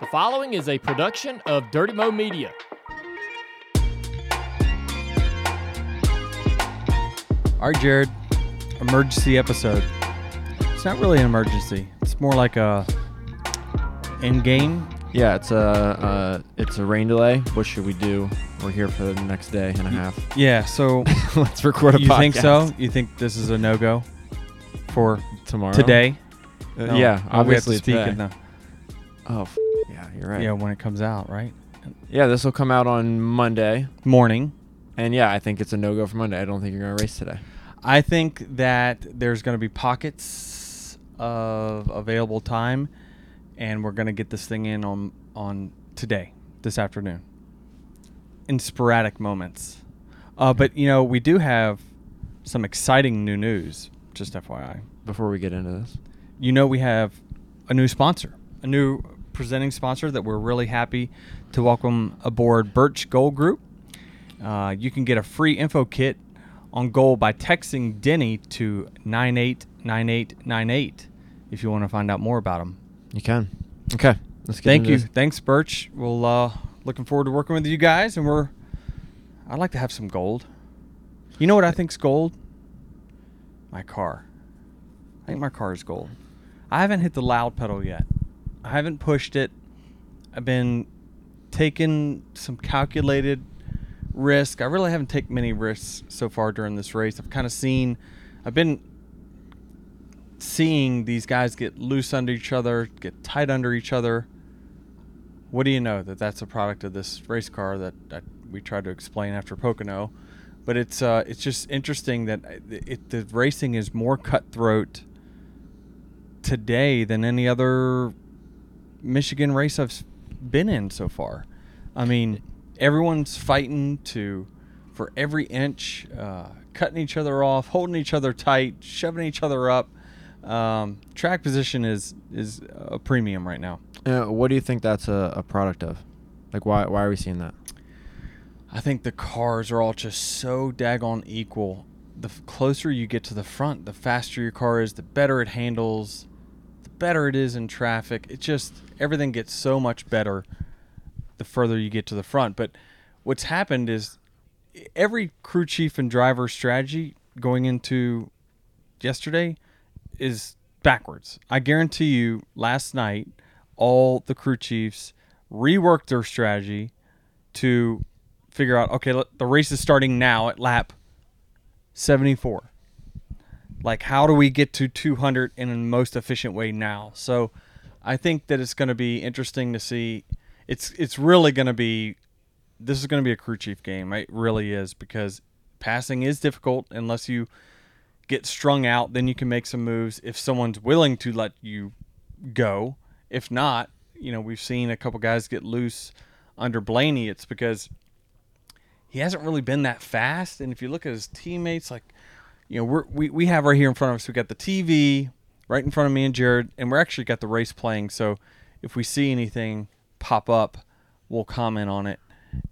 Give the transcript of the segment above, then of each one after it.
The following is a production of Dirty Mo Media. All right, Jared. Emergency episode. It's not really an emergency. It's more like a in game. Yeah, it's a uh, it's a rain delay. What should we do? We're here for the next day and a half. Yeah. So Let's record a podcast. you podcast. think so? You think this is a no go for tomorrow? today? Uh, No. yeah, Oh, we have to obviously speak today. in the Oh, f- yeah, you're right. yeah when it comes out, right? Yeah, this will come out on Monday, Morning. and yeah, I think it's a no go for Monday. I don't think you're gonna race today. I think that there's going to be pockets of available time, and we're going to get this thing in on on today, this afternoon, in sporadic moments. Uh, but you know, we do have some exciting new news. Just FYI, Before we get into this, you know, we have a new sponsor, a new presenting sponsor that we're really happy to welcome aboard Birch Gold Group. Uh, you can get a free info kit on gold by texting Denny to 989898 if you want to find out more about them. you can. Okay, let's get. Thank you. this. Thanks, Birch. We'll uh looking forward to working with you guys and we're I'd like to have some gold. You know what I think's gold? My car. I think my car is gold. I haven't hit the loud pedal yet. I haven't pushed it. I've been taking some calculated risk. I really haven't taken many risks so far during this race. I've kind of seen I've been seeing these guys get loose under each other, get tight under each other. What do you know that that's a product of this race car that, that we tried to explain after Pocono? But it's uh, it's just interesting that it, it, the racing is more cutthroat today than any other Michigan race I've been in so far. I mean, everyone's fighting to for every inch, uh, cutting each other off, holding each other tight, shoving each other up. Um, track position is is a premium right now. Uh, what do you think that's a, a product of? Like, why why are we seeing that? I think the cars are all just so daggone equal. The f- closer you get to the front, the faster your car is, the better it handles, the better it is in traffic. It just everything gets so much better the further you get to the front. But what's happened is every crew chief and driver strategy going into yesterday is backwards. I guarantee you last night all the crew chiefs reworked their strategy to figure out okay the race is starting now at lap 74 like how do we get to 200 in the most efficient way now so i think that it's going to be interesting to see. It's it's really going to be this is going to be a crew chief game. It really is because passing is difficult unless you get strung out then you can make some moves. If someone's willing to let you go if not you know we've seen a couple guys get loose under blaney. It's because he hasn't really been that fast. And if you look at his teammates, like, you know, we we have right here in front of us, we got the TV right in front of me and Jared, and we're actually got the race playing. So if we see anything pop up, we'll comment on it.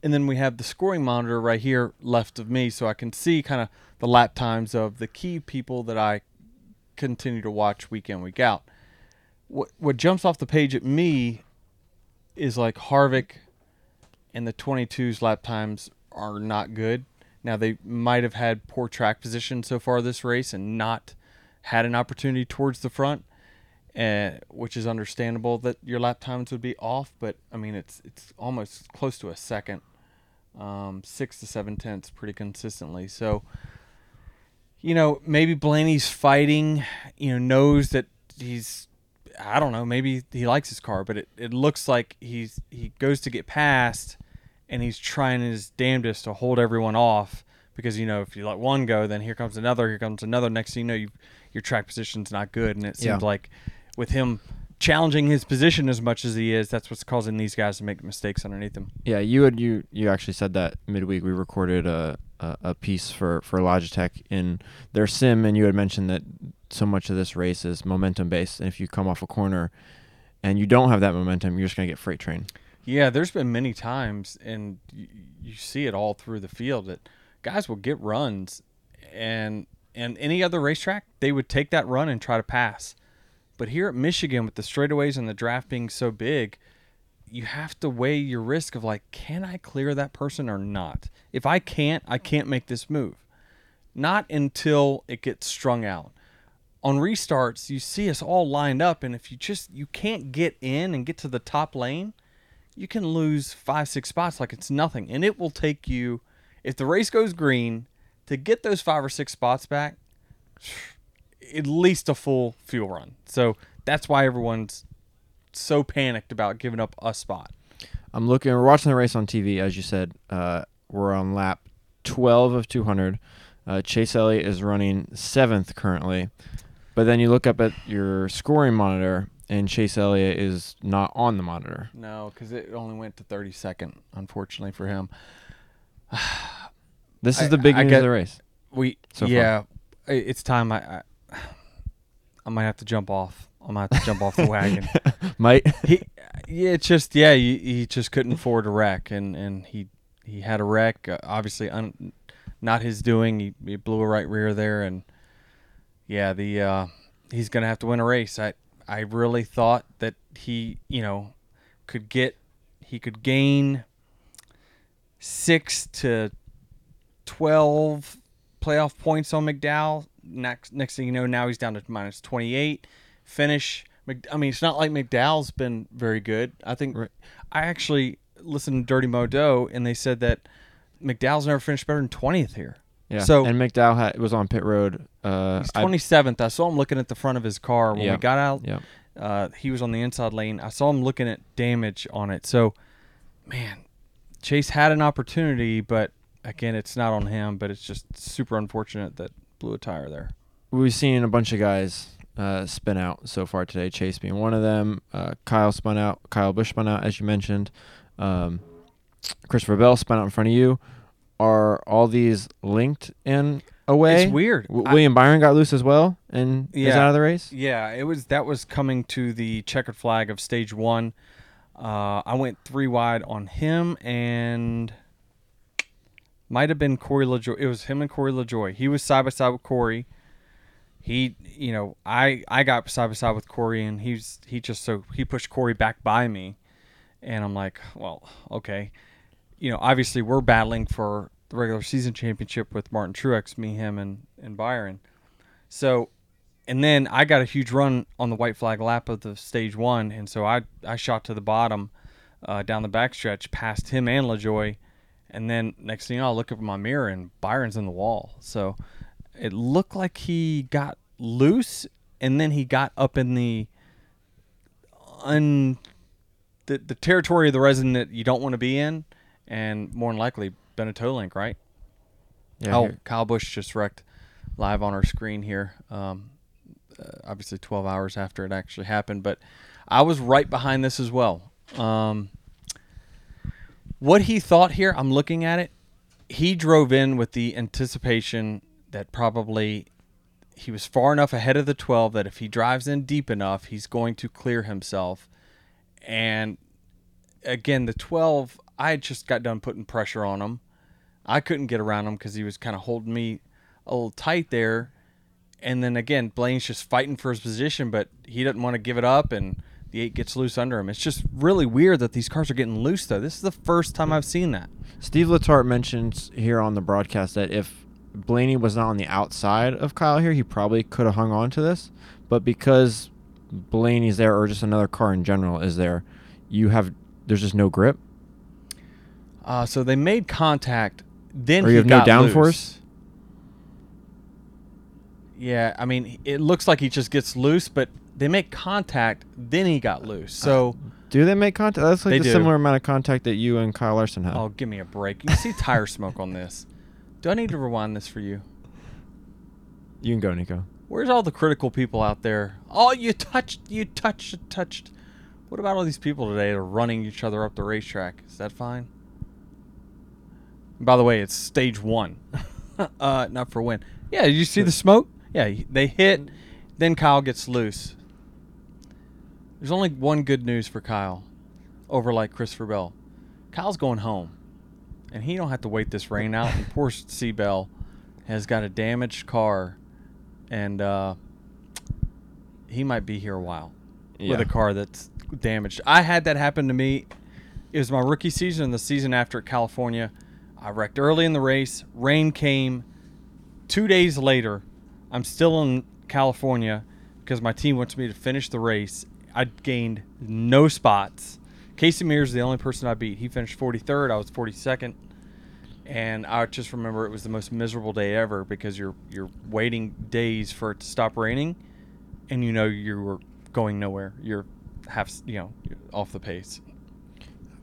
And then we have the scoring monitor right here left of me, so I can see kind of the lap times of the key people that I continue to watch week in week out. What what jumps off the page at me is like Harvick and the 22's lap times are not good. Now they might have had poor track position so far this race and not had an opportunity towards the front, uh, which is understandable that your lap times would be off. But I mean, it's it's almost close to a second, um, six to seven tenths pretty consistently. So, you know, maybe Blaney's fighting. You know, knows that he's I don't know. Maybe he likes his car, but it, it looks like he's he goes to get past, and he's trying his damnedest to hold everyone off because you know if you let one go, then here comes another, here comes another. Next thing you know, you your track position's not good, and it seems Yeah. like with him challenging his position as much as he is, that's what's causing these guys to make mistakes underneath him. Yeah, you had you you actually said that midweek. We recorded a a, a piece for for Logitech in their sim, and you had mentioned that so much of this race is momentum based, and if you come off a corner and you don't have that momentum, you're just gonna get freight train. Yeah, there's been many times, and you, you see it all through the field that guys will get runs, and and any other racetrack they would take that run and try to pass, but here at Michigan with the straightaways and the draft being so big, you have to weigh your risk of like, can I clear that person or not? If I can't, I can't make this move. Not until it gets strung out. On restarts, you see us all lined up, and if you just you can't get in and get to the top lane, you can lose five, six spots like it's nothing. And it will take you, if the race goes green, to get those five or six spots back, at least a full fuel run. So that's why everyone's so panicked about giving up a spot. I'm looking. We're watching the race on TV, as you said. Uh, we're on lap 12 of 200. Uh, Chase Elliott is running seventh currently, but then you look up at your scoring monitor, and Chase Elliott is not on the monitor. No, because it only went to 32nd, unfortunately for him. This is I- the big I news get- of the race. We So yeah, i- it's time. I, I I might have to jump off. I might have to jump off the wagon. Might he yeah it's just yeah he, he just couldn't afford a wreck and and he he had a wreck uh, obviously un, not his doing he, he blew a right rear there and yeah the uh he's gonna have to win a race i i really thought that he you know could get he could gain six to 12 playoff points on mcdowell next next thing you know now he's down to minus 28 finish I mean, it's not like McDowell's been very good. I think Right. I actually listened to Dirty Modo, and they said that McDowell's never finished better than twentieth here. yeah. So- and McDowell had, was on pit road. Uh, He's I- twenty seventh. I, saw him looking at the front of his car when Yeah. we got out. yeah. Uh, he was on the inside lane. I saw him looking at damage on it. So, man, Chase had an opportunity, but again, it's not on him. But it's just super unfortunate that blew a tire there. We've seen a bunch of guys uh, spin out so far today. Chase being one of them. Uh, Kyle spun out. Kyle Busch spun out, as you mentioned. Um, Christopher Bell spun out in front of you. Are all these linked in a way? It's weird. W- I- William Byron got loose as well and is out of the race. Yeah, it was that was coming to the checkered flag of stage one. Uh, I went three wide on him and might have been Corey LaJoie. It was him and Corey LaJoie. He was side by side with Corey. He, you know, I I got side by side with Corey, and he's he just so he pushed Corey back by me, and I'm like, well, okay, you know, obviously we're battling for the regular season championship with Martin Truex, me, him, and and Byron. So, and then I got a huge run on the white flag lap of the stage one, and so I I shot to the bottom, uh, down the backstretch past him and LaJoie, and then next thing you know, I look up in my mirror and Byron's in the wall. So it looked like he got loose, and then he got up in the un the, the territory of the resin that you don't want to be in, and more than likely been a toe link, right? Yeah. oh, here- Kyle Busch just wrecked live on our screen here. Um, uh, obviously, 12 hours after it actually happened, but I was right behind this as well. Um, what he thought here, I'm looking at it. He drove in with the anticipation that probably he was far enough ahead of the 12 that if he drives in deep enough, he's going to clear himself. And again, the 12, I just got done putting pressure on him. I couldn't get around him because he was kind of holding me a little tight there. And then again, Blaney's just fighting for his position, but he doesn't want to give it up, and the eight gets loose under him. It's just really weird that these cars are getting loose, though. This is the first time I've seen that. Steve Letarte mentions here on the broadcast that if Blaney was not on the outside of Kyle here, he probably could have hung on to this. But because Blaney's there, or just another car in general is there, you have there's just no grip. Uh, so they made contact. Then Or he you have no downforce? loose. Yeah, I mean, it looks like he just gets loose, but they make contact. Then he got loose. So, Do they make contact? That's like They the do. similar amount of contact that you and Kyle Larson have. oh, give me a break. You see tire smoke on this. Do I need to rewind this for you? You can go, Nico. Where's all the critical people out there? Oh, you touched, you touched, touched. What about all these people today that are running each other up the racetrack? Is that fine? By the way, it's stage one, uh, not for win. Yeah, you see the smoke? Yeah, they hit, then Kyle gets loose. There's only one good news for Kyle, over like Christopher Bell. Kyle's going home, and he don't have to wait this rain out. And poor C Bell has got a damaged car, and uh, he might be here a while with a car that's damaged. I had that happen to me It was my rookie season and the season after at California. I wrecked early in the race. Rain came. Two days later, I'm still in California because my team wants me to finish the race. I gained no spots. Casey Mears is the only person I beat. He finished 43rd. I was 42nd. And I just remember it was the most miserable day ever because you're you're waiting days for it to stop raining, and you know you were going nowhere. You're half you know off the pace.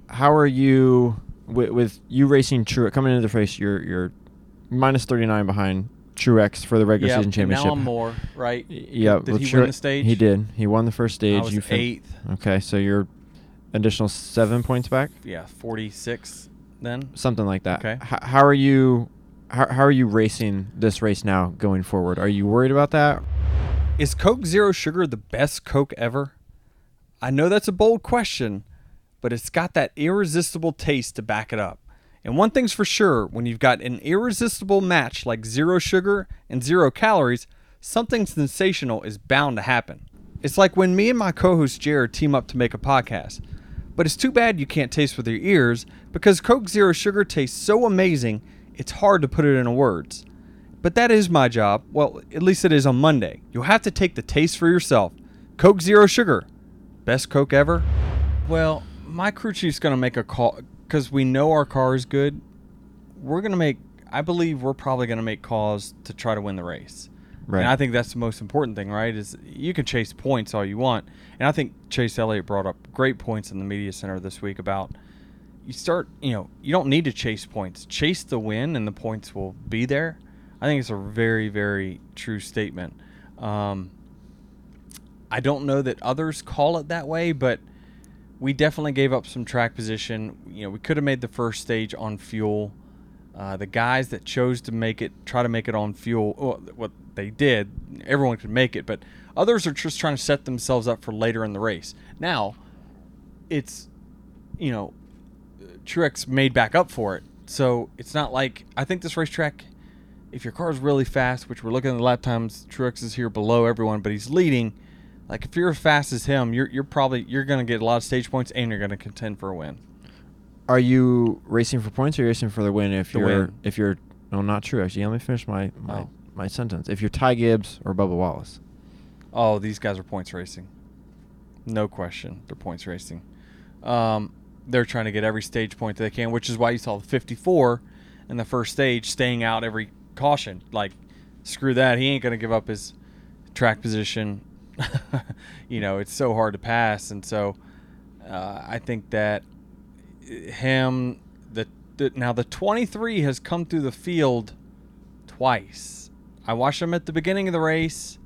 How are you with, with you racing True coming into the race? You're you're minus thirty nine behind Truex for the regular Yep, season and championship. Now I'm more right. Yeah, Did with he Truex- win the stage? He did. He won the first stage. I was you fin- eighth. Okay, so you're additional seven points back, Yeah, 46 then. something like that. Okay. H- how are you? How, how are you racing this race now going forward? Are you worried about that? Is Coke Zero Sugar the best Coke ever? I know that's a bold question, but it's got that irresistible taste to back it up. And one thing's for sure when you've got an irresistible match like zero sugar and zero calories, something sensational is bound to happen. It's like when me and my co host Jared team up to make a podcast. But it's too bad you can't taste with your ears because Coke Zero Sugar tastes so amazing, it's hard to put it into words. But that is my job. Well, at least it is on Monday. You'll have to take the taste for yourself. Coke Zero Sugar. Best Coke ever? Well, my crew chief's going to make a call because we know our car is good. We're to make, I believe we're probably to make calls to try to win the race. Right. And I think that's the most important thing, right? Is you can chase points all you want. And I think Chase Elliott brought up great points in the media center this week about you start, you know, you don't need to chase points. Chase the win and the points will be there. I think it's a very, very true statement. Um, I don't know that others call it that way, but we definitely gave up some track position. You know, we could have made the first stage on fuel. Uh, the guys that chose to make it, try to make it on fuel, well, what they did, everyone could make it, but others are just trying to set themselves up for later in the race. Now, it's, you know, Truex made back up for it. So it's not like, I think this racetrack, if your car is really fast, which we're looking at the lap times, Truex is here below everyone, but he's leading. Like if you're as fast as him, you're you're probably you're gonna get a lot of stage points and you're gonna contend for a win. Are you racing for points or are you racing for the win? If The you're win. if you're no, not true. Actually, let me finish my my, Oh. my sentence. If you're Ty Gibbs or Bubba Wallace, Oh, these guys are points racing. No question, they're points racing. Um, they're trying to get every stage point that they can, which is why you saw the 54 in the first stage staying out every caution. Like, screw that, he ain't gonna give up his track position. you know, it's so hard to pass, and so uh, I think that him the, the now the 23 has come through the field twice. I watched him at the beginning of the race.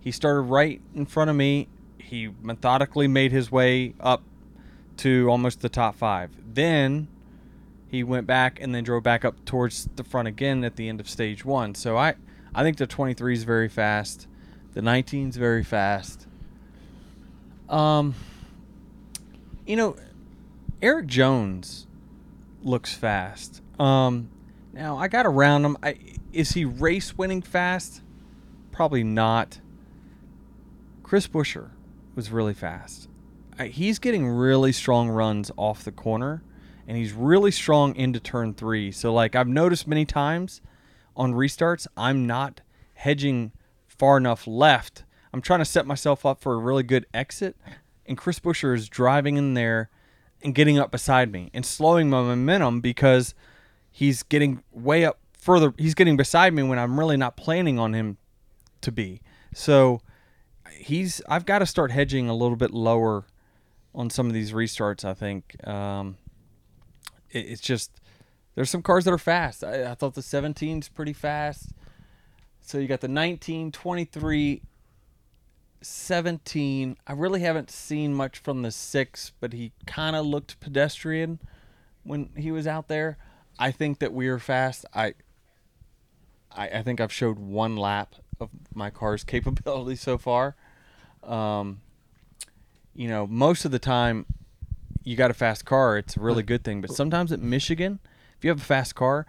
He started right in front of me. He methodically made his way up to almost the top five. Then he went back and then drove back up towards the front again at the end of stage one. So I, I think the 23 is very fast. The 19's very fast. Um, you know, Erik Jones looks fast. Um, now I got around him. I, is he race winning fast? Probably not. Chris Buescher was really fast. I, he's getting really strong runs off the corner, and he's really strong into turn three. So, like I've noticed many times on restarts, I'm not hedging far enough left. I'm trying to set myself up for a really good exit, and Chris Buescher is driving in there and getting up beside me and slowing my momentum because he's getting way up further. He's getting beside me when I'm really not planning on him to be. So he's I've got to start hedging a little bit lower on some of these restarts. I think um, it, it's just there's some cars that are fast. I, I thought the 17 is pretty fast. So you got the 19, 23, 17. I really haven't seen much from the six, but he kind of looked pedestrian when he was out there. I think that we are fast. I, I, I think I've showed one lap of my car's capability so far. Um, you know, most of the time, you got a fast car, it's a really good thing. But sometimes at Michigan, if you have a fast car,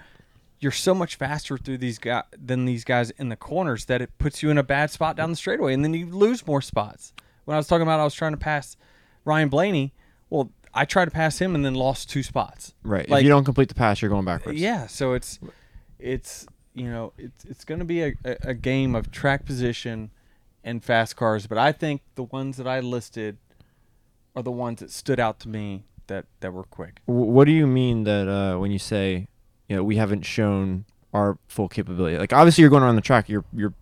you're so much faster through these guys than these guys in the corners that it puts you in a bad spot down the straightaway, and then you lose more spots. When I was talking about, I was trying to pass Ryan Blaney. Well, I tried to pass him and then lost two spots. Right. Like- if you don't complete the pass, you're going backwards. Yeah, so it's it's you know it's it's going to be a, a, a game of track position and fast cars, but I think the ones that I listed are the ones that stood out to me that that were quick. What do you mean that uh, when you say, you know, we haven't shown our full capability? Like obviously you're going around the track, you're you're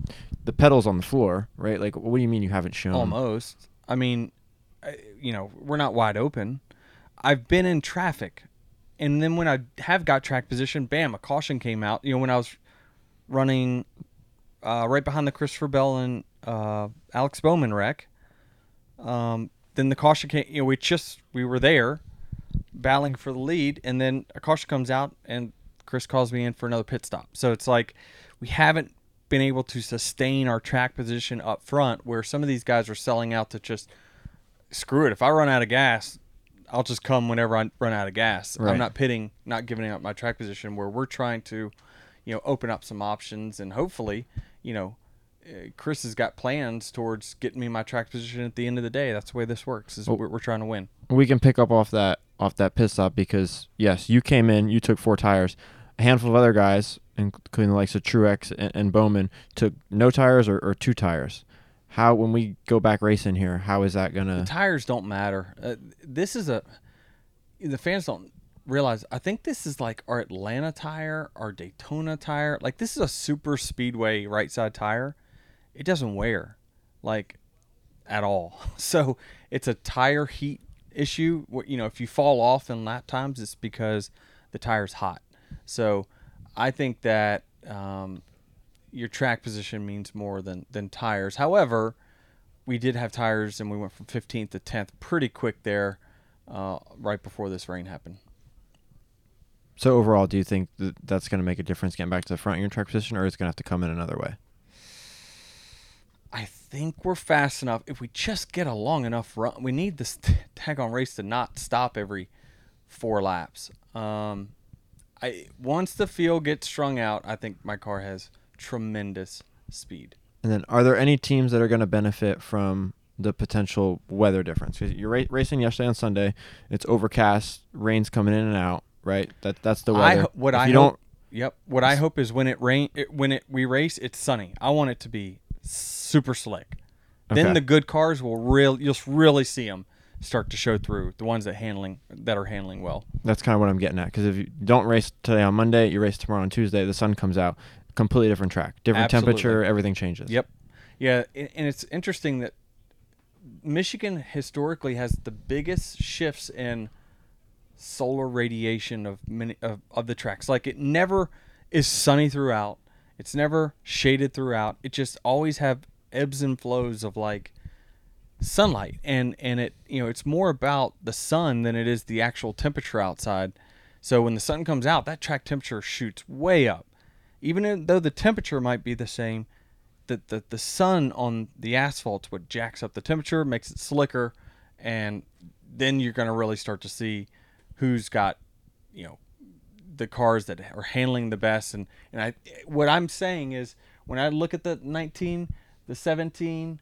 the pedals on the floor, right? Like what do you mean you haven't shown? Almost. I mean, I, you know, we're not wide open. I've been in traffic, and then when I have got track position, bam, a caution came out. You know, when I was running uh, right behind the Christopher Bell and uh, Alex Bowman wreck, um, then the caution came. You know, we just we were there, battling for the lead, and then a caution comes out, and Chris calls me in for another pit stop. So it's like we haven't been able to sustain our track position up front, where some of these guys are selling out to just screw it. If I run out of gas, I'll just come whenever I run out of gas. Right. I'm not pitting, not giving up my track position. Where we're trying to, you know, open up some options and hopefully, you know, uh, Chris has got plans towards getting me my track position at the end of the day. That's the way this works. Is we're, we're trying to win. we can pick up off that off that pit stop because yes, you came in, you took four tires. A handful of other guys, including the likes of Truex and, and Bowman, took no tires or, or two tires. How when we go back racing here, how is that gonna? tires don't matter. Uh, this is a the fans don't realize. I think this is like our Atlanta tire, our Daytona tire. Like this is a super speedway right side tire. It doesn't wear like at all. So it's a tire heat issue. You know, if you fall off in lap times, it's because the tire's hot. So I think that um, your track position means more than than tires. However, we did have tires and we went from 15th to 10th pretty quick there uh, right before this rain happened. So overall, do you think that that's gonna make a difference getting back to the front of your track position, or is it gonna have to come in another way? I think we're fast enough. If we just get a long enough run, we need this tag on race to not stop every four laps. Um, I once the field gets strung out, I think my car has tremendous speed. And then, are there any teams that are going to benefit from the potential weather difference? 'Cause you're ra- racing yesterday on Sunday. It's overcast, rain's coming in and out. Right. That that's the weather. ho- what if I you hope, don't, Yep. What I hope is when it rain, it, when it we race, it's sunny. I want it to be super slick. Then Okay. the good cars will real. You'll really see them start to show through. The ones that handling that are handling well. that's kind of what I'm getting at. Because if you don't race today on Monday, you race tomorrow on Tuesday. The sun comes out, completely different track, different Absolutely. temperature, everything changes. Yep. Yeah, and, and it's interesting that Michigan historically has the biggest shifts in solar radiation of many of, of the tracks. Like it never is sunny throughout. It's never shaded throughout. It just always have ebbs and flows of like sunlight. And and it you know it's more about the sun than it is the actual temperature outside. So when the sun comes out that track temperature shoots way up. Even though the temperature might be the same the, the the sun on the asphalt's what jacks up the temperature makes it slicker and then you're going to really start to see who's got you know the cars that are handling the best. And and I what I'm saying is when I look at the 19 the 17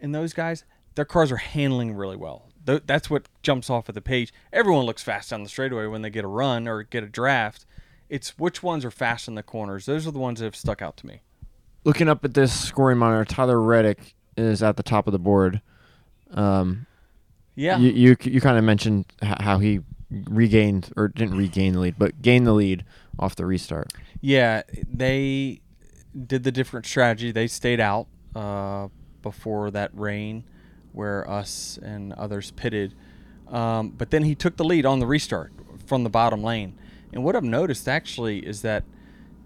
and those guys their cars are handling really well. That's what jumps off of the page. Everyone looks fast down the straightaway when they get a run or get a draft. It's which ones are fast in the corners. Those are the ones that have stuck out to me. Looking up at this scoring monitor, Tyler Reddick is at the top of the board. Um, yeah. You you, you kind of mentioned how he regained or didn't regain the lead, but gained the lead off the restart. Yeah, they did the different strategy. They stayed out uh, before that rain, where us and others pitted. Um, but then he took the lead on the restart from the bottom lane. And what I've noticed actually is that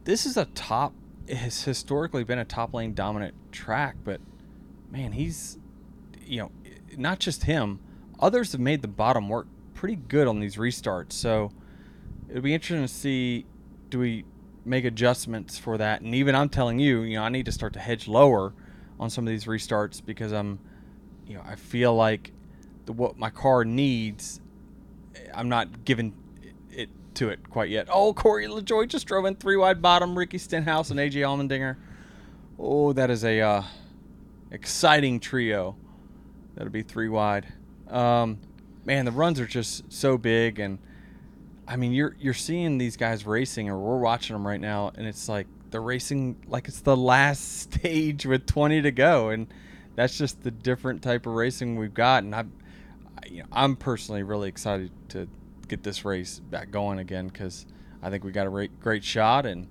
this is a top. It has historically been a top lane dominant track, but man, he's you know not just him. Others have made the bottom work pretty good on these restarts. So it'll be interesting to see do we make adjustments for that? And even i'm telling you you know i need to start to hedge lower on some of these restarts because i'm you know i feel like the what my car needs i'm not giving it to it quite yet. Oh corey lajoie just drove in three wide bottom ricky stenhouse and aj allmendinger oh that is a uh, exciting trio. That'll be three wide. Um, man, the runs are just so big, and I mean, you're you're seeing these guys racing, or we're watching them right now, and it's like they're racing like it's the last stage with 20 to go, and that's just the different type of racing we've got, and I'm, you know, I'm personally really excited to get this race back going again because I think we got a great, great shot, and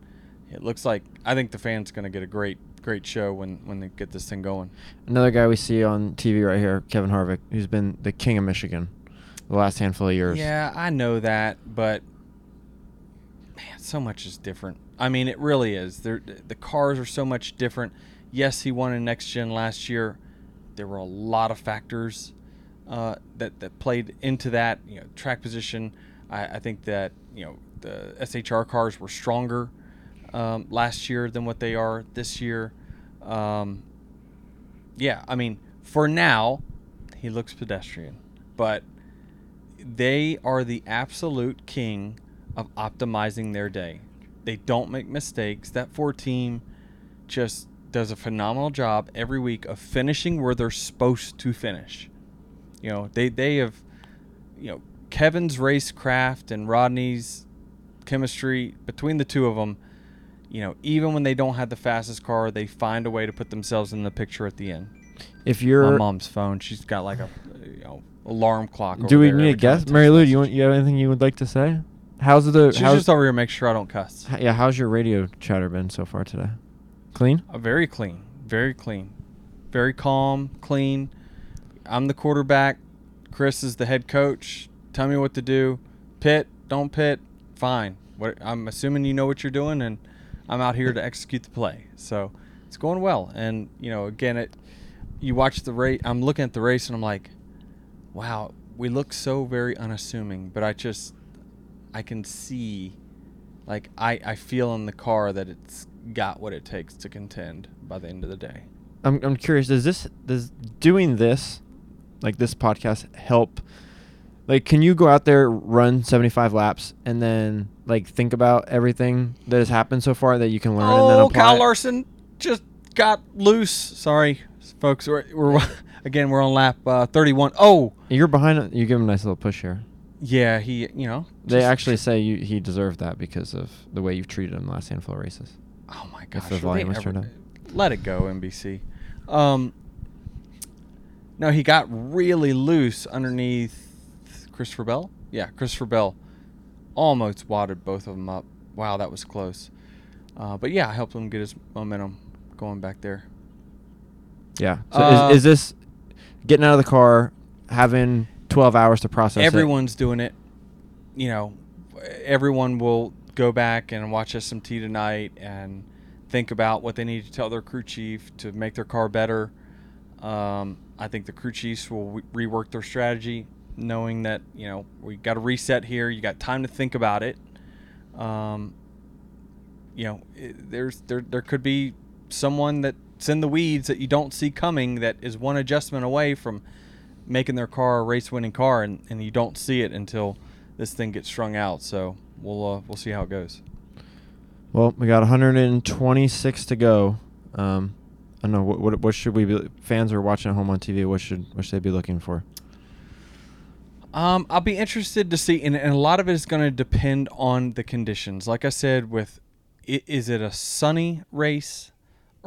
it looks like I think the fans going to get a great great show when when they get this thing going. Another guy we see on TV right here, Kevin Harvick, who's been the king of Michigan the last handful of years. Yeah, I know that, but man, so much is different. I mean, it really is. The cars are so much different. Yes, he won in next gen last year. There were a lot of factors uh, that that played into that. You know, track position. I, I think that you know the SHR cars were stronger um, last year than what they are this year. Um, yeah, I mean, for now, he looks pedestrian, but they are the absolute king of optimizing their day. They don't make mistakes. That four team just does a phenomenal job every week of finishing where they're supposed to finish. You know, they they have you know, Kevin's racecraft and Rodney's chemistry between the two of them, you know, even when they don't have the fastest car, they find a way to put themselves in the picture at the end. If you're My mom's phone, she's got like a you know alarm clock. over Do we need a guess, Mary Lou? You want you have anything you would like to say? How's the She's how's just over here to make sure I don't cuss. h- yeah? How's your radio chatter been so far today? Clean. Uh, very clean, very clean, very calm, clean. I'm the quarterback. Chris is the head coach. Tell me what to do. Pit, don't pit. Fine. What I'm assuming you know what you're doing, and I'm out here to execute the play. So it's going well. And you know, again, it. You watch the race. I'm looking at the race, and I'm like, wow, we look so very unassuming. But I just, I can see, like I, I feel in the car that it's got what it takes to contend by the end of the day. I'm I'm curious. Does this does doing this, like this podcast, help? Like, can you go out there, run 75 laps, and then like think about everything that has happened so far that you can learn and then Oh, apply? Kyle? Larson just got loose. Sorry, folks. We're, we're again we're on lap uh, 31. Oh, You're behind. You give him a nice little push here. yeah. He, you know, They just- actually say you, he deserved that because of the way you've treated him the last handful of races. Oh my gosh. the will they volume was ever- turned up. Let it go, NBC. Um, no, he got really loose underneath Christopher Bell. Yeah, Christopher Bell almost wadded both of them up. Wow, that was close. Uh, but yeah, I helped him get his momentum going back there. Yeah. So Uh, is, is this getting out of the car, having 12 hours to process it? Everyone's doing it. You know, everyone will go back and watch SMT tonight and think about what they need to tell their crew chief to make their car better. Um, I think the crew chiefs will re- rework their strategy, knowing that you know we got to reset here. You got time to think about it. Um, you know, i- there's there there could be someone that's in the weeds that you don't see coming that is one adjustment away from making their car a race winning car and, and you don't see it until this thing gets strung out. So we'll uh, we'll see how it goes. Well, we got 126 to go. Um, I don't know what, what what should we be fans are watching at home on TV. What should what should they be looking for? Um, I'll be interested to see, and, and a lot of it is going to depend on the conditions. Like I said, with is it a sunny race,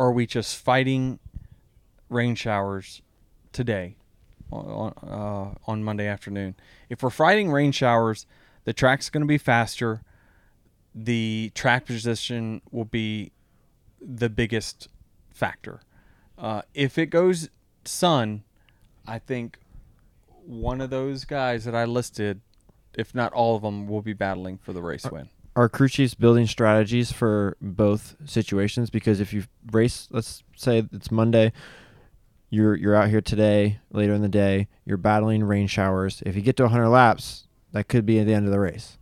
or are we just fighting rain showers today on uh, on Monday afternoon? If we're fighting rain showers, the track's going to be faster. The track position will be the biggest factor. Uh, if it goes sun, I think one of those guys that I listed, if not all of them, will be battling for the race win. Are crew chiefs building strategies for both situations? Because if you race, let's say it's Monday, you're you're out here today, later in the day, you're battling rain showers. If you get to 100 laps, that could be at the end of the race.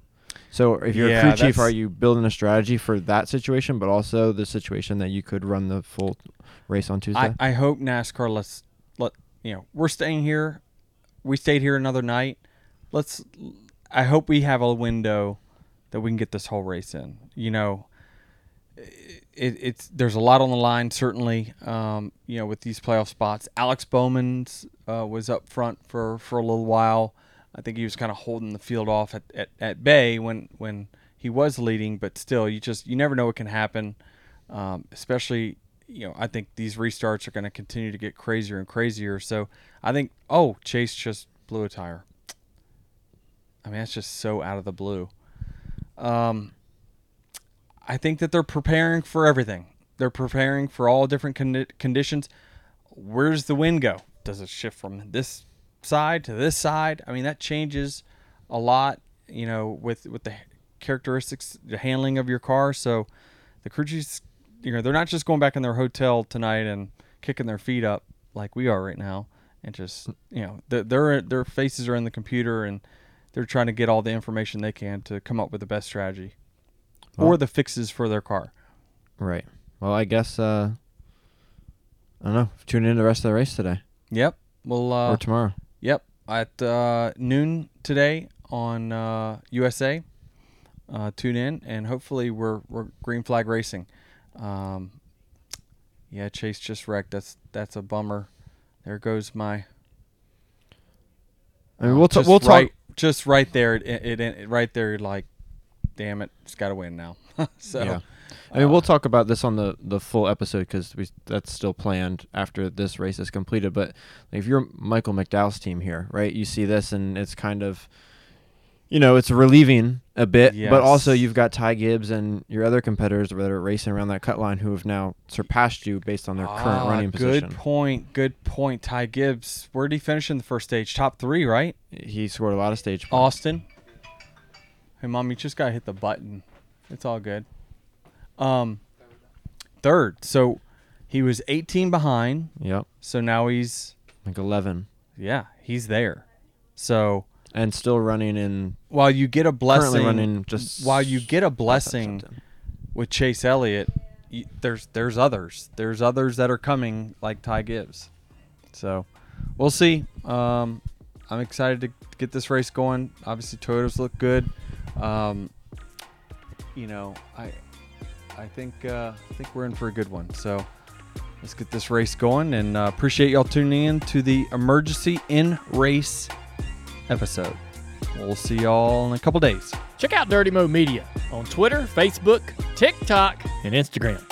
So if you're Yeah, a crew chief, are you building a strategy for that situation, but also the situation that you could run the full race on Tuesday? I, I hope NASCAR let's let you know we're staying here. We stayed here another night. Let's. I hope we have a window that we can get this whole race in. You know, it, it's there's a lot on the line certainly. Um, you know, with these playoff spots, Alex Bowman's uh, was up front for for a little while, I think he was kind of holding the field off at, at, at bay when when he was leading, but still, you just you never know what can happen. Um, especially, you know, I think these restarts are going to continue to get crazier and crazier. So I think, oh, Chase just blew a tire. I mean, that's just so out of the blue. Um, I think that they're preparing for everything. They're preparing for all different condi- conditions. Where's the wind go? Does it shift from this side to this side? I mean, that changes a lot, you know, with with the characteristics, the handling of your car. So the crew chiefs, you know, they're not just going back in their hotel tonight and kicking their feet up like we are right now, and just you know, the, their their faces are in the computer and they're trying to get all the information they can to come up with the best strategy Well- or the fixes for their car. Right. Well, I guess uh, I don't know. Tune in to the rest of the race today Yep. Well, uh, or tomorrow. Yep, at uh, noon today on uh, USA. Uh, tune in, and hopefully we're we're green flag racing. Um, yeah, Chase just wrecked. That's that's a bummer. There goes my. I mean, we'll just we'll talk. Just right there. It, it, it right there. Like, damn it, it's got to win now. so yeah. I mean, we'll uh, talk about this on the, the full episode because that's still planned after this race is completed. But if you're Michael McDowell's team here, right, you see this and it's kind of, you know, it's relieving a bit. But also, you've got Ty Gibbs and your other competitors that are racing around that cut line who have now surpassed you based on their current Ah, running position. Good point. Good point. Ty Gibbs. Where did he finish in the first stage? Top three, right? He scored a lot of stage points. Austin. Hey, mom, you just gotta hit the button. It's all good. Um, third. So he was 18 behind. Yep, So now he's like 11. yeah, he's there. So And still running in, while you get a blessing, running just. while you get a blessing with Chase Elliott, you, there's there's others. There's others that are coming like Ty Gibbs. So we'll see. Um, I'm excited to get this race going. Obviously, Toyotas look good. Um, you know, I I think uh, I think we're in for a good one. So let's get this race going, and uh, appreciate y'all tuning in to the emergency in race episode. We'll see y'all in a couple days. Check out Dirty Mo Media on Twitter, Facebook, TikTok, and Instagram.